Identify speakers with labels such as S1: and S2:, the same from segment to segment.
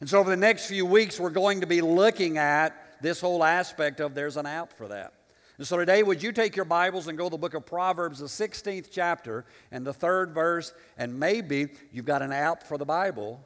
S1: And so, over the next few weeks, we're going to be looking at this whole aspect of there's an app for that. And so today, would you take your Bibles and go to the book of Proverbs, the 16th chapter, and the third verse, and maybe you've got an app for the Bible,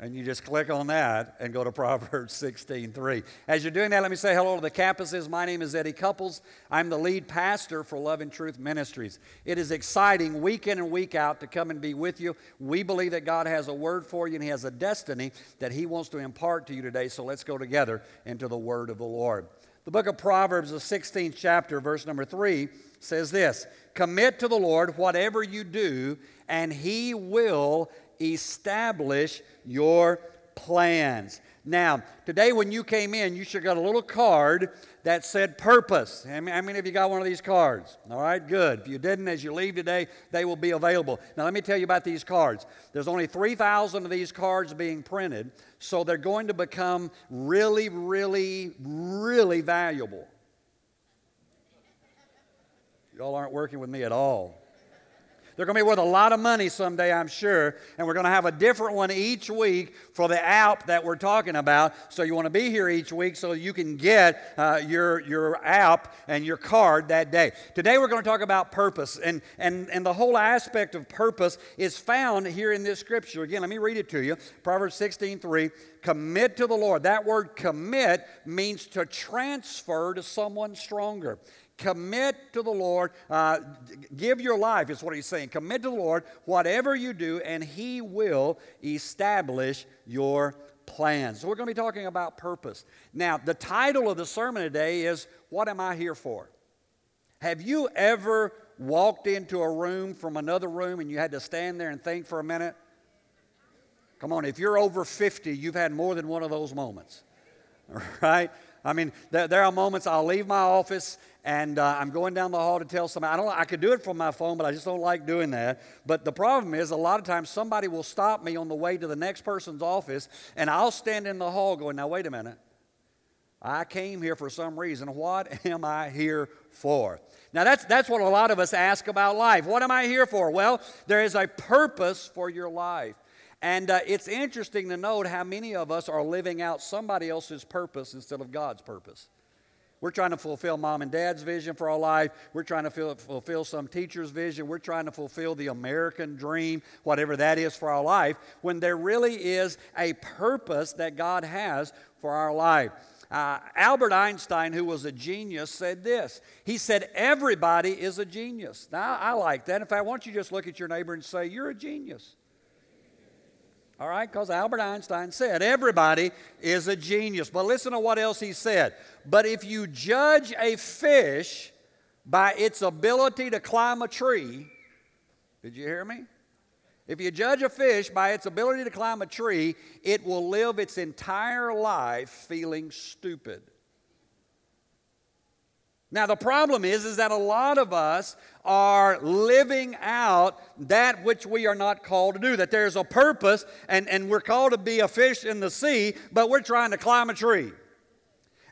S1: and you just click on that and go to Proverbs 16:3. As you're doing that, let me say hello to the campuses. My name is Eddie Couples. I'm the lead pastor for Love and Truth Ministries. It is exciting week in and week out to come and be with you. We believe that God has a word for you and He has a destiny that He wants to impart to you today. So let's go together into the word of the Lord. The book of Proverbs, the 16th chapter, verse number 3, says this Commit to the Lord whatever you do, and he will establish your plans. Now, today when you came in, you should have got a little card that said purpose. How many of you got one of these cards? All right, good. If you didn't, as you leave today, they will be available. Now, let me tell you about these cards. There's only 3,000 of these cards being printed, so they're going to become really, really, really valuable. Y'all aren't working with me at all. They're going to be worth a lot of money someday, I'm sure. And we're going to have a different one each week for the app that we're talking about. So you want to be here each week so you can get uh, your, your app and your card that day. Today we're going to talk about purpose. And, and, and the whole aspect of purpose is found here in this scripture. Again, let me read it to you. Proverbs 16 3. Commit to the Lord. That word commit means to transfer to someone stronger. Commit to the Lord. Uh, give your life, is what he's saying. Commit to the Lord whatever you do, and he will establish your plans. So, we're going to be talking about purpose. Now, the title of the sermon today is What Am I Here For? Have you ever walked into a room from another room and you had to stand there and think for a minute? Come on, if you're over 50, you've had more than one of those moments, right? I mean, there, there are moments I'll leave my office and uh, I'm going down the hall to tell somebody. I don't. I could do it from my phone, but I just don't like doing that. But the problem is, a lot of times somebody will stop me on the way to the next person's office, and I'll stand in the hall going, "Now wait a minute. I came here for some reason. What am I here for?" Now that's that's what a lot of us ask about life. What am I here for? Well, there is a purpose for your life. And uh, it's interesting to note how many of us are living out somebody else's purpose instead of God's purpose. We're trying to fulfill mom and dad's vision for our life. We're trying to fulfill some teacher's vision. We're trying to fulfill the American dream, whatever that is for our life, when there really is a purpose that God has for our life. Uh, Albert Einstein, who was a genius, said this. He said, Everybody is a genius. Now, I like that. In fact, why don't you just look at your neighbor and say, You're a genius? All right, because Albert Einstein said everybody is a genius. But listen to what else he said. But if you judge a fish by its ability to climb a tree, did you hear me? If you judge a fish by its ability to climb a tree, it will live its entire life feeling stupid. Now the problem is is that a lot of us are living out that which we are not called to do. That there's a purpose and, and we're called to be a fish in the sea, but we're trying to climb a tree.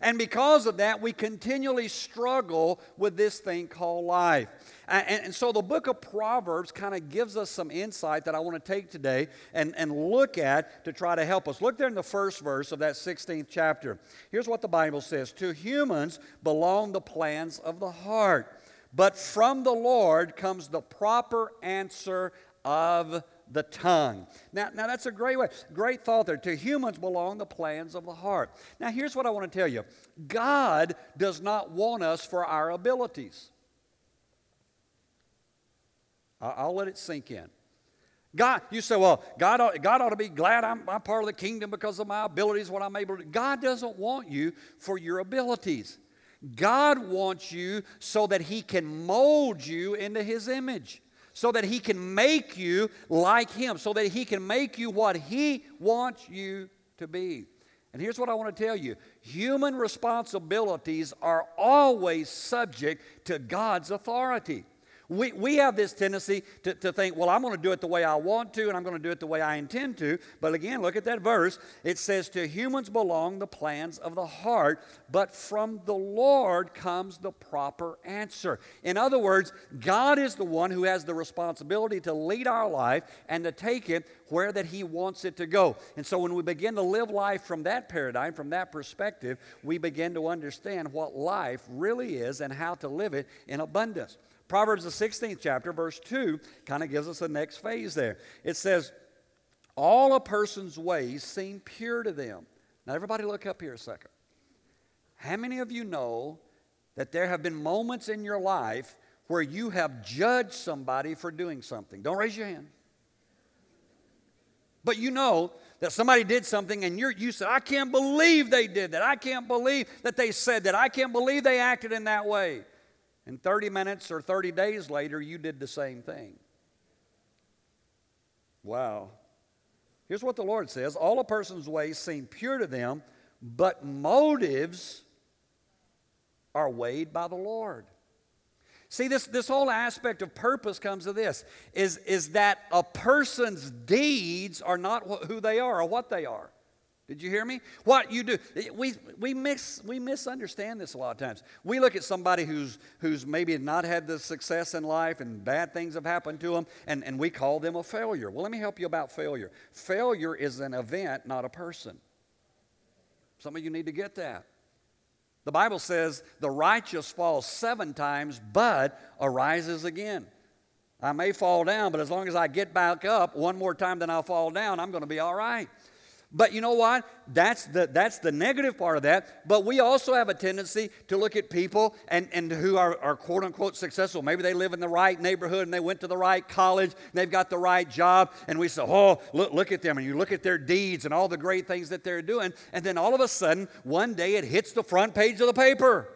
S1: And because of that, we continually struggle with this thing called life. And, and so the book of Proverbs kind of gives us some insight that I want to take today and, and look at to try to help us. Look there in the first verse of that 16th chapter. Here's what the Bible says To humans belong the plans of the heart, but from the Lord comes the proper answer of the tongue. Now, now that's a great way, great thought there. To humans belong the plans of the heart. Now, here's what I want to tell you God does not want us for our abilities. I'll let it sink in. God, you say, well, God ought, God ought to be glad I'm, I'm part of the kingdom because of my abilities, what I'm able to do. God doesn't want you for your abilities. God wants you so that He can mold you into His image, so that He can make you like Him, so that He can make you what He wants you to be. And here's what I want to tell you human responsibilities are always subject to God's authority. We, we have this tendency to, to think, well, I'm going to do it the way I want to, and I'm going to do it the way I intend to. But again, look at that verse. It says, To humans belong the plans of the heart, but from the Lord comes the proper answer. In other words, God is the one who has the responsibility to lead our life and to take it where that He wants it to go. And so when we begin to live life from that paradigm, from that perspective, we begin to understand what life really is and how to live it in abundance. Proverbs, the 16th chapter, verse 2, kind of gives us the next phase there. It says, All a person's ways seem pure to them. Now, everybody, look up here a second. How many of you know that there have been moments in your life where you have judged somebody for doing something? Don't raise your hand. But you know that somebody did something and you you said, I can't believe they did that. I can't believe that they said that. I can't believe they acted in that way. And 30 minutes or 30 days later, you did the same thing. Wow. Here's what the Lord says All a person's ways seem pure to them, but motives are weighed by the Lord. See, this, this whole aspect of purpose comes to this is, is that a person's deeds are not who they are or what they are. Did you hear me? What you do, we, we, mix, we misunderstand this a lot of times. We look at somebody who's, who's maybe not had the success in life and bad things have happened to them, and, and we call them a failure. Well, let me help you about failure. Failure is an event, not a person. Some of you need to get that. The Bible says the righteous falls seven times, but arises again. I may fall down, but as long as I get back up one more time than I'll fall down, I'm going to be all right. But you know what? That's the, that's the negative part of that. But we also have a tendency to look at people and, and who are, are quote unquote successful. Maybe they live in the right neighborhood and they went to the right college, and they've got the right job, and we say, oh, look, look at them. And you look at their deeds and all the great things that they're doing. And then all of a sudden, one day it hits the front page of the paper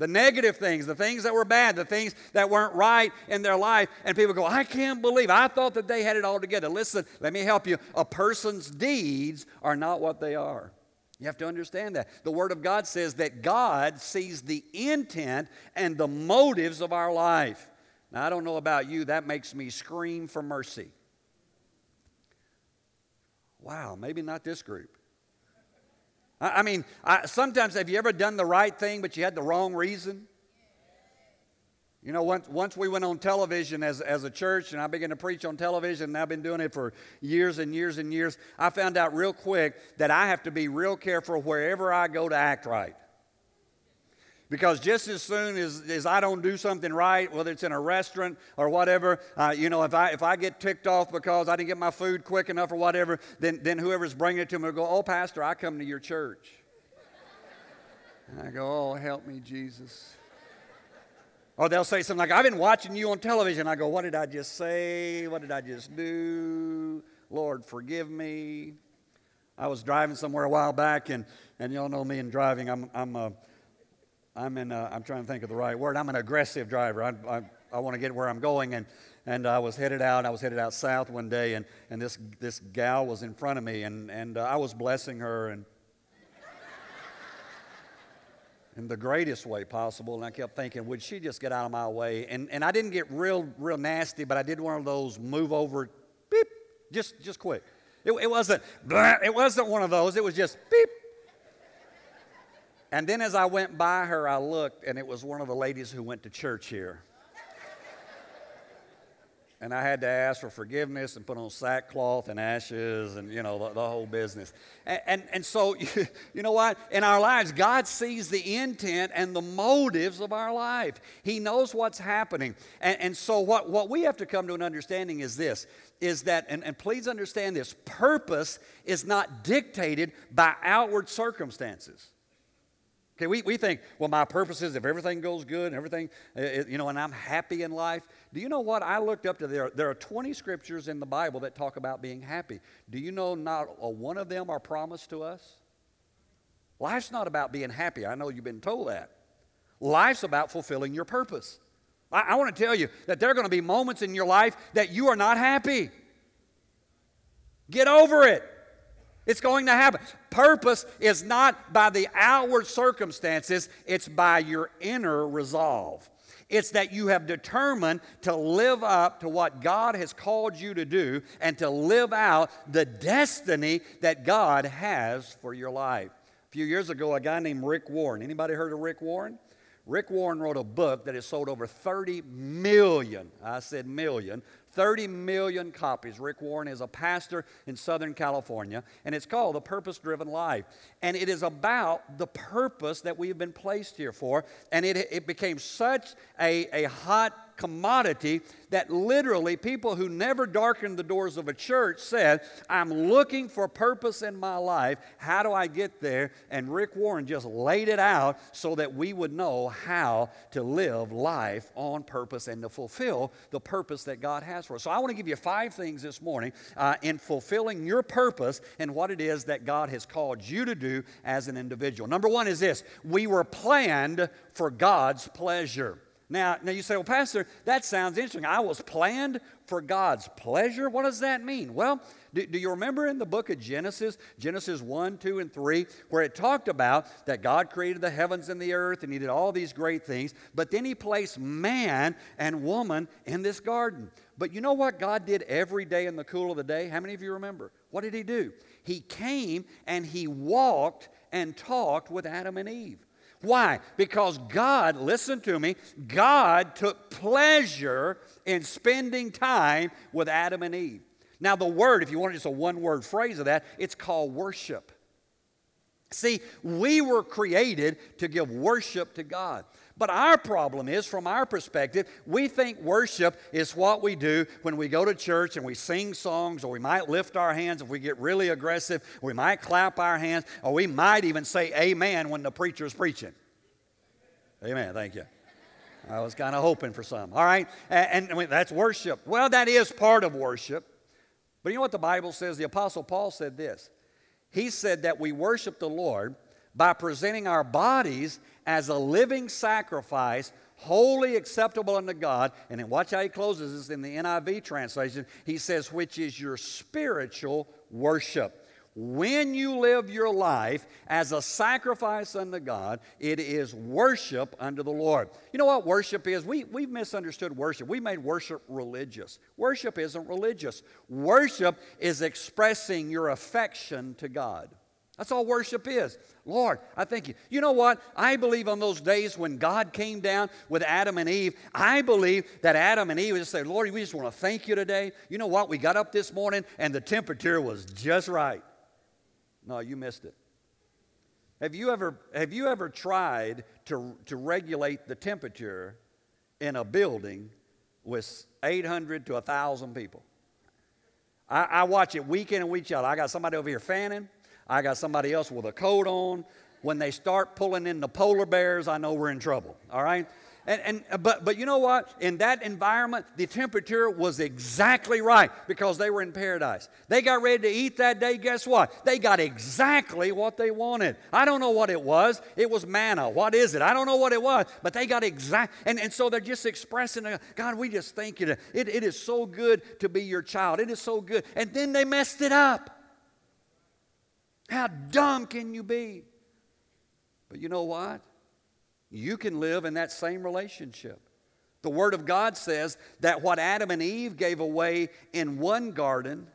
S1: the negative things, the things that were bad, the things that weren't right in their life. And people go, I can't believe, I thought that they had it all together. Listen, let me help you. A person's deeds are not what they are. You have to understand that. The Word of God says that God sees the intent and the motives of our life. Now, I don't know about you, that makes me scream for mercy. Wow, maybe not this group. I, mean, I, sometimes have you ever done the right thing, but you had the wrong reason? You know, once, once we went on television as, as a church, and I began to preach on television, and I've been doing it for years and years and years, I found out real quick that I have to be real careful wherever I go to act right. Because just as soon as, as I don't do something right, whether it's in a restaurant or whatever, uh, you know, if I, if I get ticked off because I didn't get my food quick enough or whatever, then, then whoever's bringing it to me will go, Oh, Pastor, I come to your church. And I go, Oh, help me, Jesus. Or they'll say something like, I've been watching you on television. I go, What did I just say? What did I just do? Lord, forgive me. I was driving somewhere a while back, and, and y'all know me in driving. I'm, I'm a I'm in. A, I'm trying to think of the right word. I'm an aggressive driver. I, I, I want to get where I'm going, and and I was headed out. I was headed out south one day, and and this this gal was in front of me, and and uh, I was blessing her and. in the greatest way possible. And I kept thinking, would she just get out of my way? And, and I didn't get real, real nasty, but I did one of those move over, beep, just, just quick. It, it wasn't, it wasn't one of those. It was just beep, and then as I went by her, I looked, and it was one of the ladies who went to church here. and I had to ask for forgiveness and put on sackcloth and ashes and, you know, the, the whole business. And, and, and so, you know what? In our lives, God sees the intent and the motives of our life. He knows what's happening. And, and so, what, what we have to come to an understanding is this is that, and, and please understand this purpose is not dictated by outward circumstances. Okay, we, we think, well, my purpose is if everything goes good and everything, uh, you know, and I'm happy in life. Do you know what? I looked up to there. There are 20 scriptures in the Bible that talk about being happy. Do you know not a one of them are promised to us? Life's not about being happy. I know you've been told that. Life's about fulfilling your purpose. I, I want to tell you that there are going to be moments in your life that you are not happy. Get over it. It's going to happen. Purpose is not by the outward circumstances, it's by your inner resolve. It's that you have determined to live up to what God has called you to do and to live out the destiny that God has for your life. A few years ago, a guy named Rick Warren. Anybody heard of Rick Warren? Rick Warren wrote a book that has sold over 30 million, I said million, 30 million copies. Rick Warren is a pastor in Southern California, and it's called The Purpose Driven Life. And it is about the purpose that we have been placed here for. And it, it became such a, a hot commodity that literally people who never darkened the doors of a church said, I'm looking for purpose in my life. How do I get there? And Rick Warren just laid it out so that we would know how to live life on purpose and to fulfill the purpose that God has for us. So I want to give you five things this morning uh, in fulfilling your purpose and what it is that God has called you to do as an individual. Number one is this we were planned for God's pleasure. Now, now you say, well, Pastor, that sounds interesting. I was planned for God's pleasure. What does that mean? Well, do, do, you remember in the book of Genesis, Genesis 1, 2, and 3, where it talked about that God created the heavens and the earth and He did all these great things, but then He placed man and woman in this garden. But you know what God did every day in the cool of the day? How many of you remember? What did He do? He came and He walked and talked with Adam and Eve. Why? Because God, listen to me, God took pleasure in spending time with Adam and Eve. Now, the word, if you want just a one word phrase of that, it's called worship. See, we were created to give worship to God. But our problem is, from our perspective, we think worship is what we do when we go to church and we sing songs, or we might lift our hands if we get really aggressive, we might clap our hands, or we might even say amen when the preacher is preaching. Amen. Thank you. I was kind of hoping for some. All right. And, and, that's worship. Well, that is part of worship. But you know what the Bible says? The Apostle Paul said this. He said that we worship the Lord by presenting our bodies as a living sacrifice, holy acceptable unto God. And then watch how he closes this in the NIV translation. He says, which is your spiritual worship. When you live your life as a sacrifice unto God, it is worship unto the Lord. You know what worship is? We, we've misunderstood worship. We made worship religious. Worship isn't religious, worship is expressing your affection to God. That's all worship is. Lord, I thank you. You know what? I believe on those days when God came down with Adam and Eve, I believe that Adam and Eve just say, Lord, we just want to thank you today. You know what? We got up this morning and the temperature was just right. No, you missed it. Have you ever, have you ever tried to, to regulate the temperature in a building with 800 to 1,000 people? I, I watch it week in and week out. I got somebody over here fanning. I got somebody else with a coat on. When they start pulling in the polar bears, I know we're in trouble. All right? And, and, but, but you know what? In that environment, the temperature was exactly right because they were in paradise. They got ready to eat that day. Guess what? They got exactly what they wanted. I don't know what it was. It was manna. What is it? I don't know what it was, but they got exact. And, and so they're just expressing, God, we just thank you. It, it is so good to be your child. It is so good. And then they messed it up. How dumb can you be? But you know what? You can live in that same relationship. The Word of God says that what Adam and Eve gave away in one garden,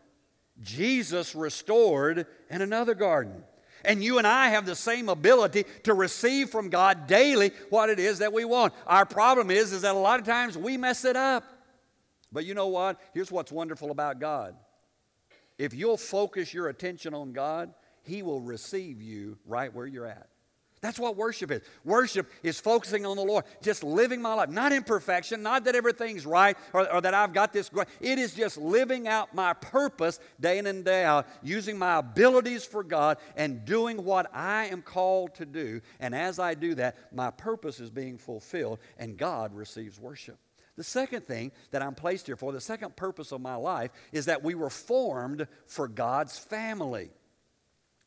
S1: Jesus restored in another garden. And you and I have the same ability to receive from God daily what it is that we want. Our problem is, is that a lot of times we mess it up. But you know what? Here's what's wonderful about God. If you'll focus your attention on God, He will receive you right where you're at. That's what worship is. Worship is focusing on the Lord, just living my life, not in perfection, not that everything's right or, or, that I've got this great. It is just living out my purpose day in and day out, using my abilities for God and doing what I am called to do. And as I do that, my purpose is being fulfilled and God receives worship. The second thing that I'm placed here for, the second purpose of my life, is that we were formed for God's family.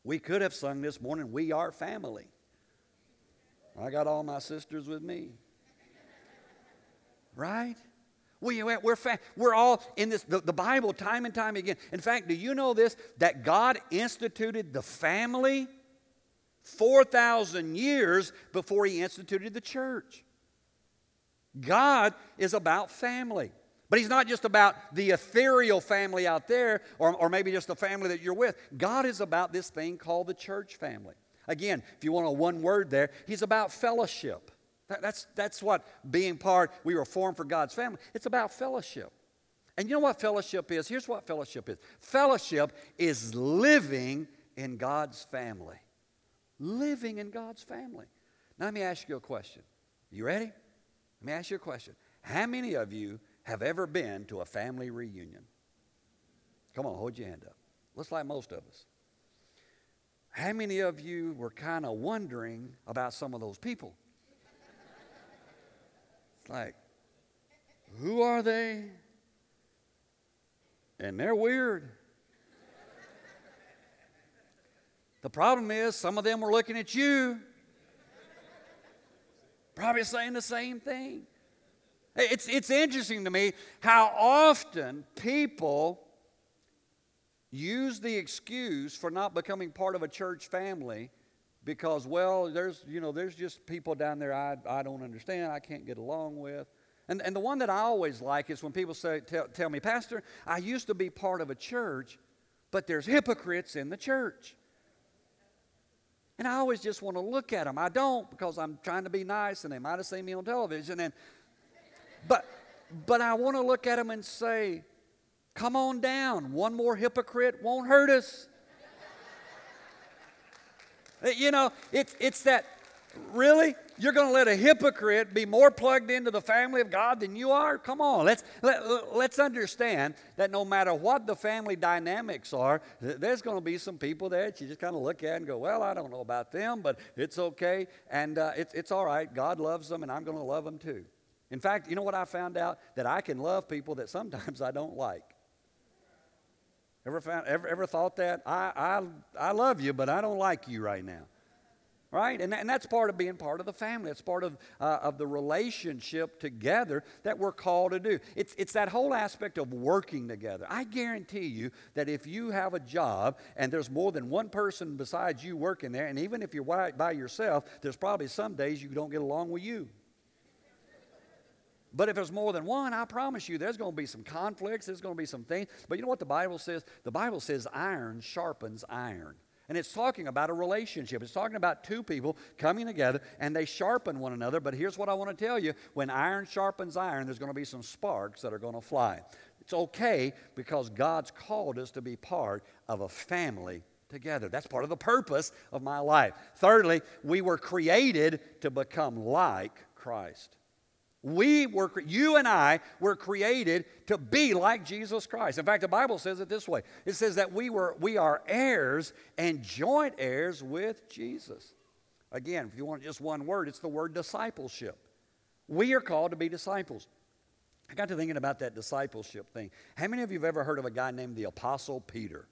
S1: We could have sung this morning, We Are Family. I got all my sisters with me. Right? We, we're, fa- we're all in this, the, the Bible, time and time again. In fact, do you know this? That God instituted the family 4,000 years before He instituted the church. God is about family. But he's not just about the ethereal family out there or, or maybe just the family that you're with. God is about this thing called the church family. Again, if you want a one word there, he's about fellowship. That, that's, that's what being part, we were formed for God's family. It's about fellowship. And you know what fellowship is? Here's what fellowship is fellowship is living in God's family. Living in God's family. Now, let me ask you a question. You ready? Let me ask you a question. How many of you have ever been to a family reunion? Come on, hold your hand up. Looks like most of us. How many of you were kind of wondering about some of those people? It's like, who are they? And they're weird. The problem is, some of them were looking at you, probably saying the same thing. It's, it's interesting to me how often people use the excuse for not becoming part of a church family because, well, there's, you know, there's just people down there I, I don't understand, I can't get along with. And, and the one that I always like is when people say, tell, tell me, Pastor, I used to be part of a church, but there's hypocrites in the church. And I always just want to look at them. I don't because I'm trying to be nice and they might have seen me on television. And, but, but I want to look at them and say, come on down. One more hypocrite won't hurt us. you know, it, it's that, really? You're going to let a hypocrite be more plugged into the family of God than you are? Come on, let's, let, let's understand that no matter what the family dynamics are, there's going to be some people there that you just kind of look at and go, well, I don't know about them, but it's okay, and uh, it's, it's all right. God loves them, and I'm going to love them too. In fact, you know what I found out? That I can love people that sometimes I don't like. Ever, found, ever, ever thought that? I, I, I love you, but I don't like you right now. Right? And, and that's part of being part of the family. It's part of, uh, of the relationship together that we're called to do. It's, it's that whole aspect of working together. I guarantee you that if you have a job and there's more than one person besides you working there, and even if you're by yourself, there's probably some days you don't get along with you. But if there's more than one, I promise you there's going to be some conflicts, there's going to be some things. But you know what the Bible says? The Bible says iron sharpens iron. And it's talking about a relationship. It's talking about two people coming together and they sharpen one another. But here's what I want to tell you when iron sharpens iron, there's going to be some sparks that are going to fly. It's okay because God's called us to be part of a family together. That's part of the purpose of my life. Thirdly, we were created to become like Christ. We were, you and I were created to be like Jesus Christ. In fact, the Bible says it this way it says that we, were, we are heirs and joint heirs with Jesus. Again, if you want just one word, it's the word discipleship. We are called to be disciples. I got to thinking about that discipleship thing. How many of you have ever heard of a guy named the Apostle Peter?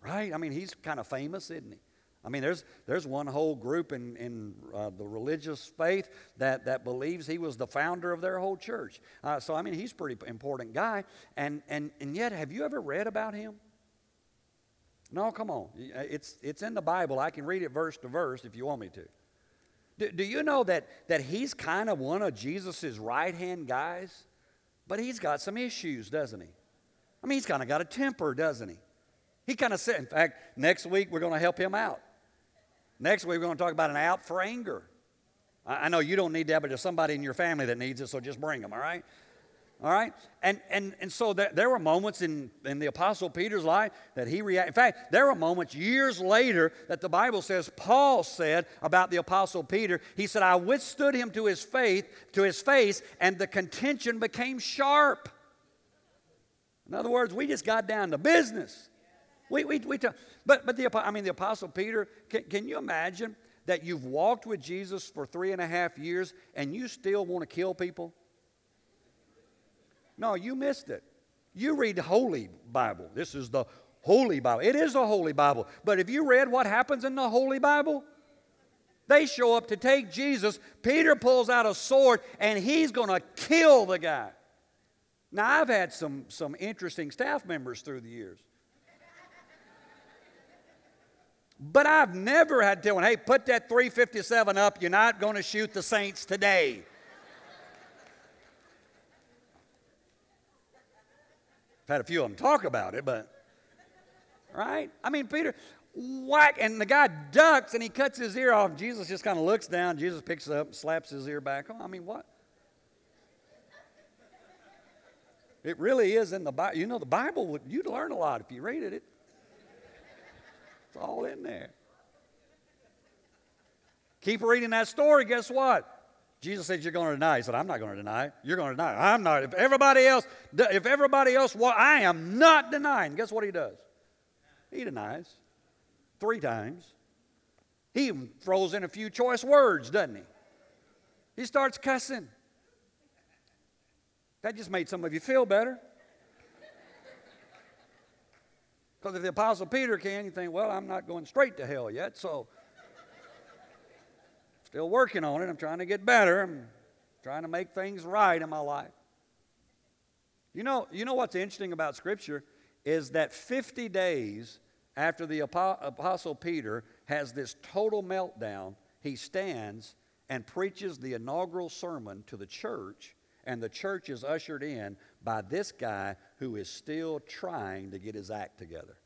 S1: Right? I mean, he's kind of famous, isn't he? I mean, there's, there's one whole group in, in uh, the religious faith that, that believes he was the founder of their whole church. Uh, so, I mean, he's a pretty important guy. And, and, and yet, have you ever read about him? No, come on. It's, it's in the Bible. I can read it verse to verse if you want me to. Do, do you know that, that he's kind of one of Jesus' right hand guys? But he's got some issues, doesn't he? I mean, he's kind of got a temper, doesn't he? He kind of said, in fact, next week we're going to help him out. Next week, we're going to talk about an out for anger. I, I know you don't need that, but there's somebody in your family that needs it, so just bring them, all right? All right? And, and, and so there, there were moments in, in the Apostle Peter's life that he reacted. In fact, there were moments years later that the Bible says Paul said about the Apostle Peter, he said, I withstood him to his faith, to his face, and the contention became sharp. In other words, we just got down to business. We, we, we but, but the, I mean, the Apostle Peter, can, can you imagine that you've walked with Jesus for three and a half years and you still want to kill people? No, you missed it. You read the Holy Bible. This is the Holy Bible. It is a Holy Bible. But have you read what happens in the Holy Bible? They show up to take Jesus. Peter pulls out a sword and he's going to kill the guy. Now, I've had some, some interesting staff members through the years. But I've never had to tell one, hey, put that 357 up. You're not going to shoot the Saints today. I've had a few of them talk about it, but, right? I mean, Peter, whack, and the guy ducks and he cuts his ear off. Jesus just kind of looks down. Jesus picks up and slaps his ear back. Oh, I mean, what? It really is in the Bible. You know, the Bible, you'd learn a lot if you read it. It it's all in there. Keep reading that story, guess what? Jesus said, You're going to deny. He said, I'm not going to deny. You're going to deny. I'm not. If everybody else, if everybody else, well, I am not denying. Guess what he does? He denies three times. He even throws in a few choice words, doesn't he? He starts cussing. That just made some of you feel better. Because if the Apostle Peter can, you think, well, I'm not going straight to hell yet, so still working on it. I'm trying to get better. I'm trying to make things right in my life. You know, you know what's interesting about Scripture is that 50 days after the Apostle Peter has this total meltdown, he stands and preaches the inaugural sermon to the church and the church is ushered in by this guy who is still trying to get his act together.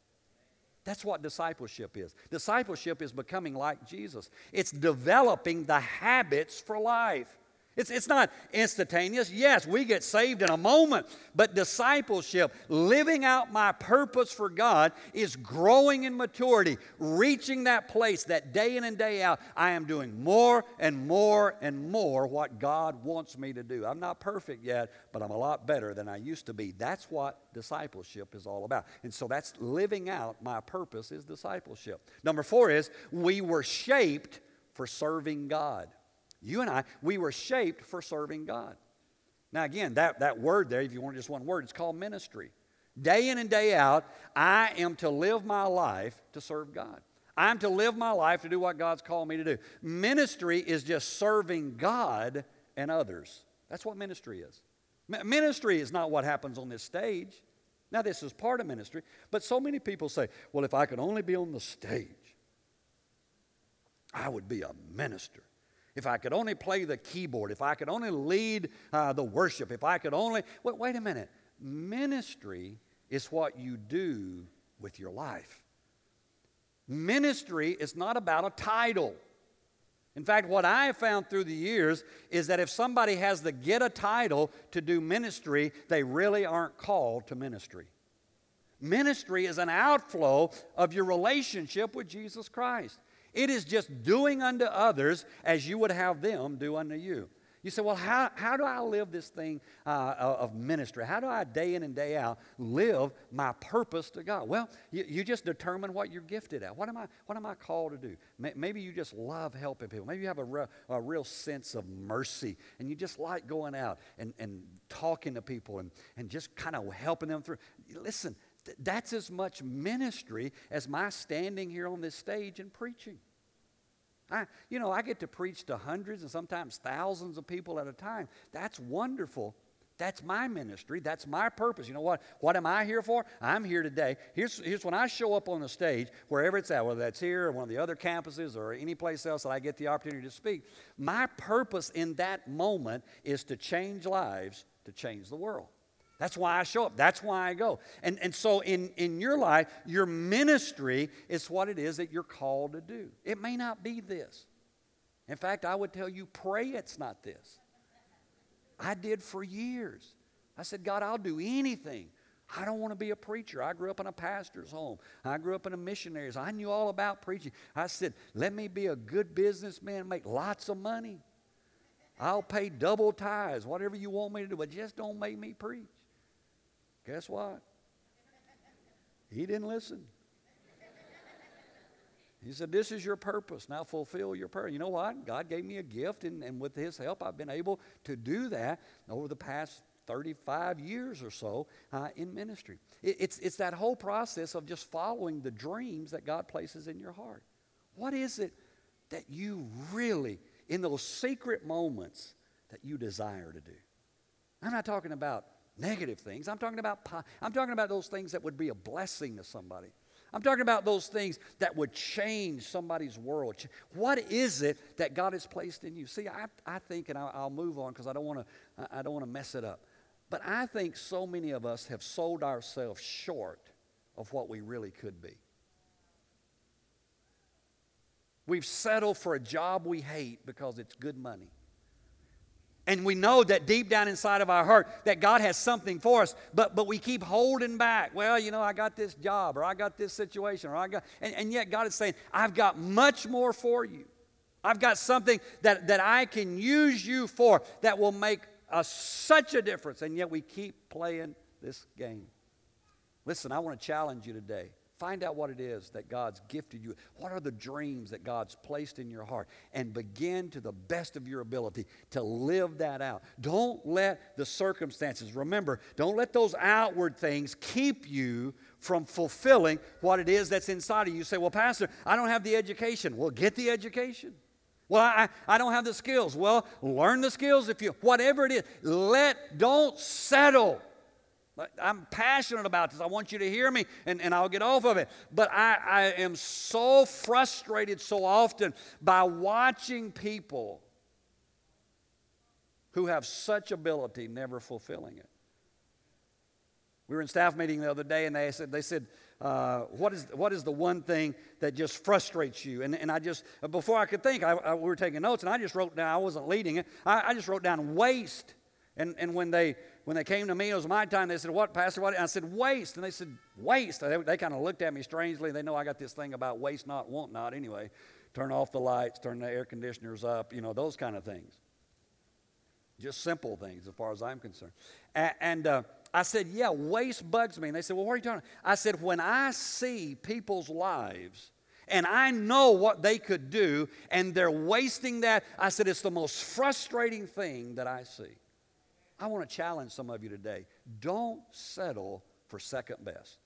S1: That's what discipleship is. Discipleship is becoming like Jesus, it's developing the habits for life. It's, it's not instantaneous. Yes, we get saved in a moment, but discipleship, living out my purpose for God, is growing in maturity, reaching that place that day in and day out, I am doing more and more and more what God wants me to do. I'm not perfect yet, but I'm a lot better than I used to be. That's what discipleship is all about. And so that's living out my purpose is discipleship. Number four is we were shaped for serving God. You and I, we were shaped for serving God. Now, again, that, that word there, if you want just one word, it's called ministry. Day in and day out, I am to live my life to serve God. I'm to live my life to do what God's called me to do. Ministry is just serving God and others. That's what ministry is. Ministry is not what happens on this stage. Now, this is part of ministry, but so many people say, well, if I could only be on the stage, I would be a minister if I could only play the keyboard, if I could only lead uh, the worship, if I could only. Wait, wait a minute. Ministry is what you do with your life. Ministry is not about a title. In fact, what I have found through the years is that if somebody has to get a title to do ministry, they really aren't called to ministry. Ministry is an outflow of your relationship with Jesus Christ. It is just doing unto others as you would have them do unto you. You say, well, how, how do I live this thing uh, of ministry? How do I, day in and day out, live my purpose to God? Well, you, you just determine what you're gifted at. What am I, what am I called to do? Maybe you just love helping people. Maybe you have a, re, a real sense of mercy and you just like going out and, and talking to people and, and just kind of helping them through. Listen, that's as much ministry as my standing here on this stage and preaching. I, you know, I get to preach to hundreds and sometimes thousands of people at a time. That's wonderful. That's my ministry. That's my purpose. You know what? What am I here for? I'm here today. Here's, here's when I show up on the stage, wherever it's at, whether that's here or one of the other campuses or any place else that I get the opportunity to speak. My purpose in that moment is to change lives, to change the world. That's why I show up. That's why I go. And, and so in, in your life, your ministry is what it is that you're called to do. It may not be this. In fact, I would tell you, pray it's not this. I did for years. I said, God, I'll do anything. I don't want to be a preacher. I grew up in a pastor's home. I grew up in a missionary's. I knew all about preaching. I said, let me be a good businessman, make lots of money. I'll pay double tithes, whatever you want me to do, but just don't make me preach. Guess what? He didn't listen. He said, This is your purpose. Now fulfill your purpose. You know what? God gave me a gift, and, and with His help, I've been able to do that over the past 35 years or so uh, in ministry. It, it's, it's that whole process of just following the dreams that God places in your heart. What is it that you really, in those secret moments, that you desire to do? I'm not talking about negative things. I'm talking about I'm talking about those things that would be a blessing to somebody. I'm talking about those things that would change somebody's world. What is it that God has placed in you? See, I, I think, and I'll, I'll move on because I don't want to I don't want to mess it up. But I think so many of us have sold ourselves short of what we really could be. We've settled for a job we hate because it's good money. And we know that deep down inside of our heart that God has something for us, but, but we keep holding back. Well, you know, I got this job or I got this situation or I got, and, and yet God is saying, I've got much more for you. I've got something that, that I can use you for that will make a, such a difference. And yet we keep playing this game. Listen, I want to challenge you today. Find out what it is that God's gifted you. What are the dreams that God's placed in your heart? And begin to the best of your ability to live that out. Don't let the circumstances, remember, don't let those outward things keep you from fulfilling what it is that's inside of you. You say, Well, Pastor, I don't have the education. Well, get the education. Well, I, I don't have the skills. Well, learn the skills if you, whatever it is. Let, don't settle. I'm passionate about this. I want you to hear me, and, and I'll get off of it. But I, I am so frustrated so often by watching people who have such ability never fulfilling it. We were in staff meeting the other day, and they said, they said uh, what, is, what is the one thing that just frustrates you? And, and I just, before I could think, I, I, we were taking notes, and I just wrote down, I wasn't leading it, I, I just wrote down waste. And, and when they when they came to me, it was my time. They said, What, Pastor? What? And I said, Waste. And they said, Waste. They, they kind of looked at me strangely. They know I got this thing about waste not, want not anyway. Turn off the lights, turn the air conditioners up, you know, those kind of things. Just simple things as far as I'm concerned. And, and uh, I said, Yeah, waste bugs me. And they said, Well, what are you talking about? I said, When I see people's lives, and I know what they could do, and they're wasting that. I said, it's the most frustrating thing that I see. I want to challenge some of you today. Don't settle for second best.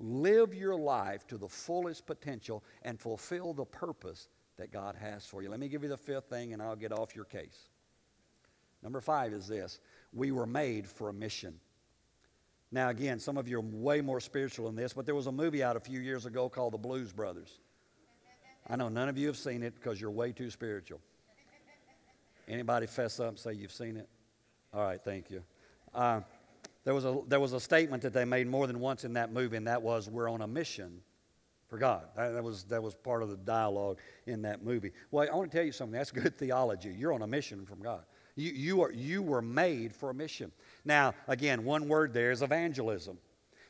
S1: Live your life to the fullest potential and fulfill the purpose that God has for you. Let me give you the fifth thing and I'll get off your case. Number five is this we were made for a mission. Now, again, some of you are way more spiritual than this, but there was a movie out a few years ago called The Blues Brothers. I know none of you have seen it because you're way too spiritual. Anybody fess up and say you've seen it? All right, thank you. Uh, there, was a, there was a statement that they made more than once in that movie, and that was, We're on a mission for God. That, that, was, that was part of the dialogue in that movie. Well, I want to tell you something. That's good theology. You're on a mission from God. You, you, are, you were made for a mission. Now, again, one word there is evangelism.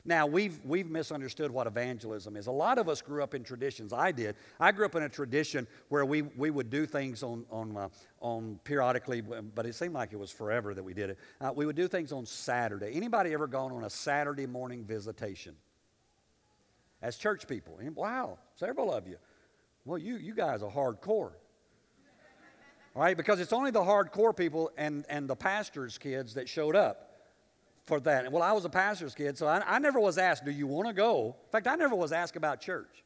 S1: Now, we've, we've misunderstood what evangelism is. A lot of us grew up in traditions. I did. I grew up in a tradition where we, we would do things on, on, uh, on periodically, but it seemed like it was forever that we did it. Uh, we would do things on Saturday. Anybody ever gone on a Saturday morning visitation? As church people. Wow, several of you. Well, you, you guys are hardcore. All right, because it's only the hardcore people and, and the pastor's kids that showed up for that. Well, I was a pastor's kid, so I, I never was asked, Do you want to go? In fact, I never was asked about church.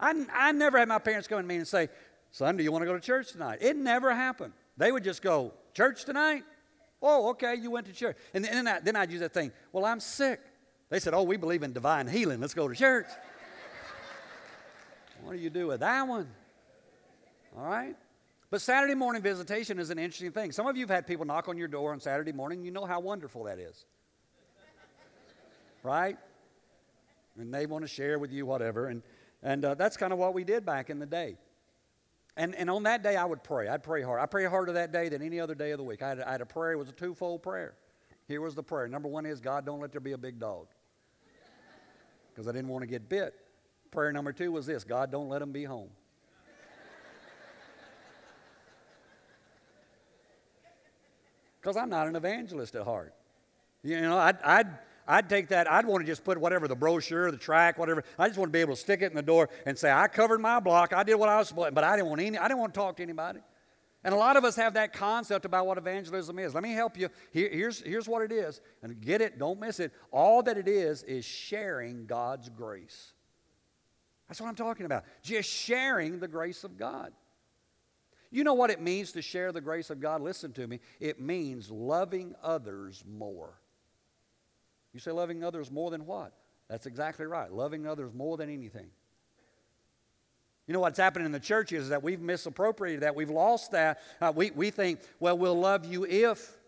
S1: I, I never had my parents come to me and say, Son, do you want to go to church tonight? It never happened. They would just go, Church tonight? Oh, okay, you went to church. And then, I, then I'd use that thing, Well, I'm sick. They said, Oh, we believe in divine healing. Let's go to church. what do you do with that one? All right? But Saturday morning visitation is an interesting thing. Some of you have had people knock on your door on Saturday morning. You know how wonderful that is. right? And they want to share with you whatever. And, and uh, that's kind of what we did back in the day. And, and on that day, I would pray. I'd pray hard. I pray harder that day than any other day of the week. I had, I had a prayer. It was a twofold prayer. Here was the prayer. Number one is, God, don't let there be a big dog. Because I didn't want to get bit. Prayer number two was this God, don't let them be home. Because I'm not an evangelist at heart. You know, I'd, I'd, I'd take that, I'd want to just put whatever the brochure, the track, whatever. I just want to be able to stick it in the door and say, I covered my block, I did what I was supposed to, but I didn't want any, I didn't want to talk to anybody. And a lot of us have that concept about what evangelism is. Let me help you. Here, here's, here's what it is. And get it, don't miss it. All that it is is sharing God's grace. That's what I'm talking about. Just sharing the grace of God. You know what it means to share the grace of God? Listen to me. It means loving others more. You say loving others more than what? That's exactly right. Loving others more than anything. You know what's happening in the church is that we've misappropriated that. We've lost that. Uh, we, we think, well, we'll love you if.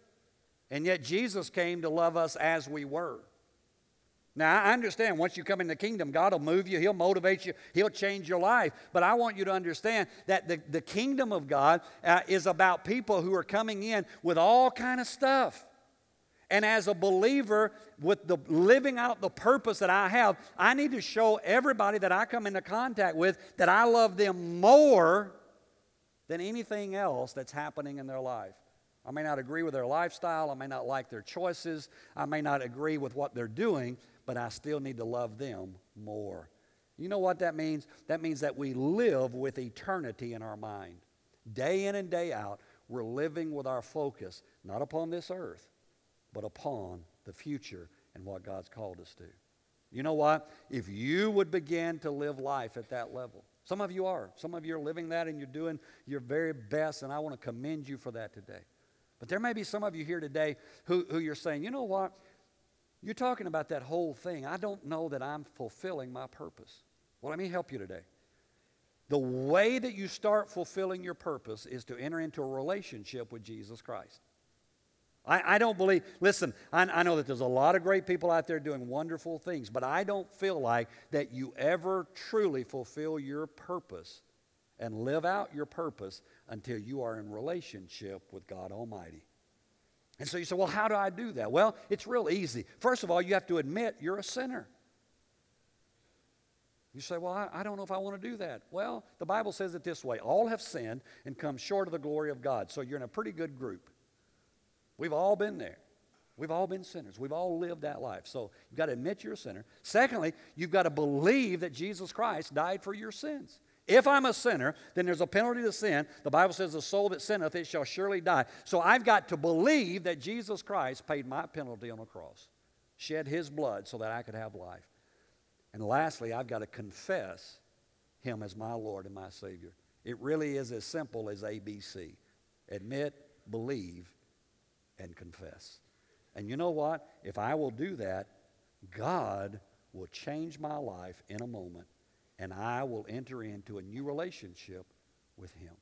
S1: And yet Jesus came to love us as we were. Now, I understand once you come in the kingdom, God will move you, He'll motivate you, He'll change your life. But I want you to understand that the, the kingdom of God uh, is about people who are coming in with all kind of stuff. And as a believer, with the living out the purpose that I have, I need to show everybody that I come into contact with that I love them more than anything else that's happening in their life. I may not agree with their lifestyle, I may not like their choices, I may not agree with what they're doing, but I still need to love them more. You know what that means? That means that we live with eternity in our mind. Day in and day out, we're living with our focus not upon this earth, but upon the future and what God's called us to. You know what? If you would begin to live life at that level, some of you are. Some of you are living that and you're doing your very best, and I want to commend you for that today. But there may be some of you here today who, who you're saying, you know what? You're talking about that whole thing. I don't know that I'm fulfilling my purpose. Well, let me help you today. The way that you start fulfilling your purpose is to enter into a relationship with Jesus Christ. I, I don't believe, listen, I, I know that there's a lot of great people out there doing wonderful things, but I don't feel like that you ever truly fulfill your purpose and live out your purpose until you are in relationship with God Almighty. And so you say, well, how do I do that? Well, it's real easy. First of all, you have to admit you're a sinner. You say, well, I, I, don't know if I want to do that. Well, the Bible says it this way all have sinned and come short of the glory of God. So you're in a pretty good group. We've all been there. We've all been sinners. We've all lived that life. So you've got to admit you're a sinner. Secondly, you've got to believe that Jesus Christ died for your sins. If I'm a sinner, then there's a penalty to sin. The Bible says, The soul that sinneth, it shall surely die. So I've got to believe that Jesus Christ paid my penalty on the cross, shed his blood so that I could have life. And lastly, I've got to confess him as my Lord and my Savior. It really is as simple as ABC admit, believe, and confess. And you know what? If I will do that, God will change my life in a moment and I will enter into a new relationship with him.